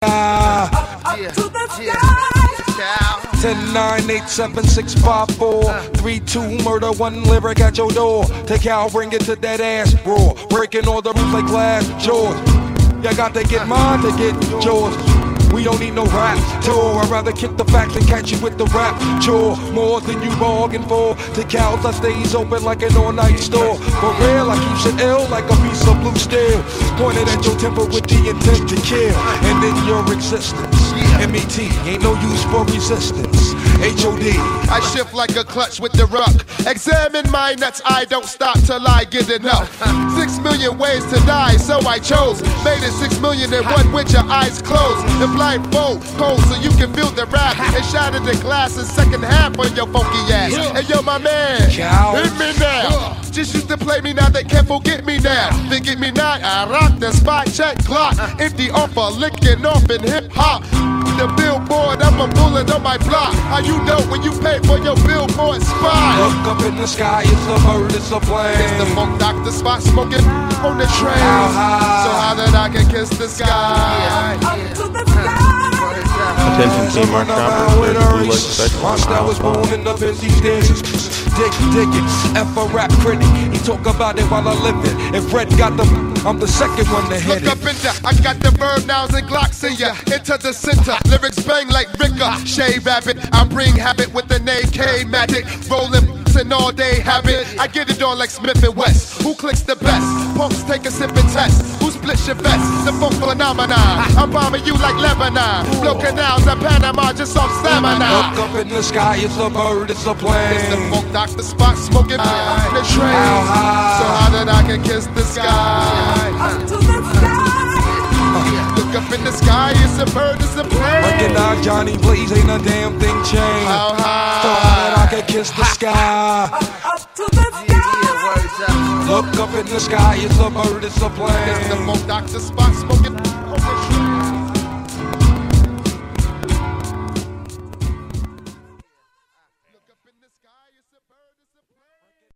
To. Cow. 10, 9, 8, 7, 6, 5, 4, 3, 2, murder, one lyric at your door. Take out, bring it to that ass raw. Breaking all the rules like glass jaws. You got to get mine to get yours. We don't need no rap tour. I'd rather kick the facts and catch you with the rap chore. More than you bargained for. The cows, I stays open like an all night store. For real, I keeps it ill like a piece of blue steel. Pointed at your temple with the intent to kill. And in your existence. MET, ain't no use for resistance. HOD. I shift like a clutch with the ruck. Examine my nuts, I don't stop till I get enough. Six million ways to die, so I chose. Made it six million in one with your eyes closed. And blindfold, cold, so you can feel the rap. And shatter the glass in second half on your funky ass. Hey yo, my man, hit me now. Just used to play me now, they can't forget me now. They get me not, I rock the spot, check Glock. Empty offer, licking off in hip hop. The billboard, I'm a bullet on my block. How you know when you pay for your billboard spot? Look up in the sky, it's a bird, it's a plane. It's the funk doctor spot smoking on the train. How high? So how that I can kiss the sky? Up to the sky. Attention Kmart Chopper, there's a blue light special My on style was aisle born 12. in the busy dances. Dig, dig it. F a rap critic. He talk about it while I live it. If Red got the, I'm the second one to hit Look up in there, I got the verb nouns and glocks in ya. Into the center, lyrics bang like Ricker. Shave rabbit, I bring habit with an AK magic. Rolling and all day habit. I get it on like Smith and West. Who clicks the best? Punks take a sip and test. Who splits your vest? The funk phenomenon. I'm bombing you like Lebanon. Blow canals and Panama just off stamina. Look up in the sky, it's a bird, it's a plane. It's the funk doctor the spot smoking on the train. So how that I can kiss the sky? Up in the sky, it's a bird, it's a plane. Recognize Johnny Blaze, ain't a damn thing changed. How high? So that I can kiss the sky. Up to the sky. Look up in the sky, it's a bird, it's a It's the plane. funk doctor spot smoking on the train.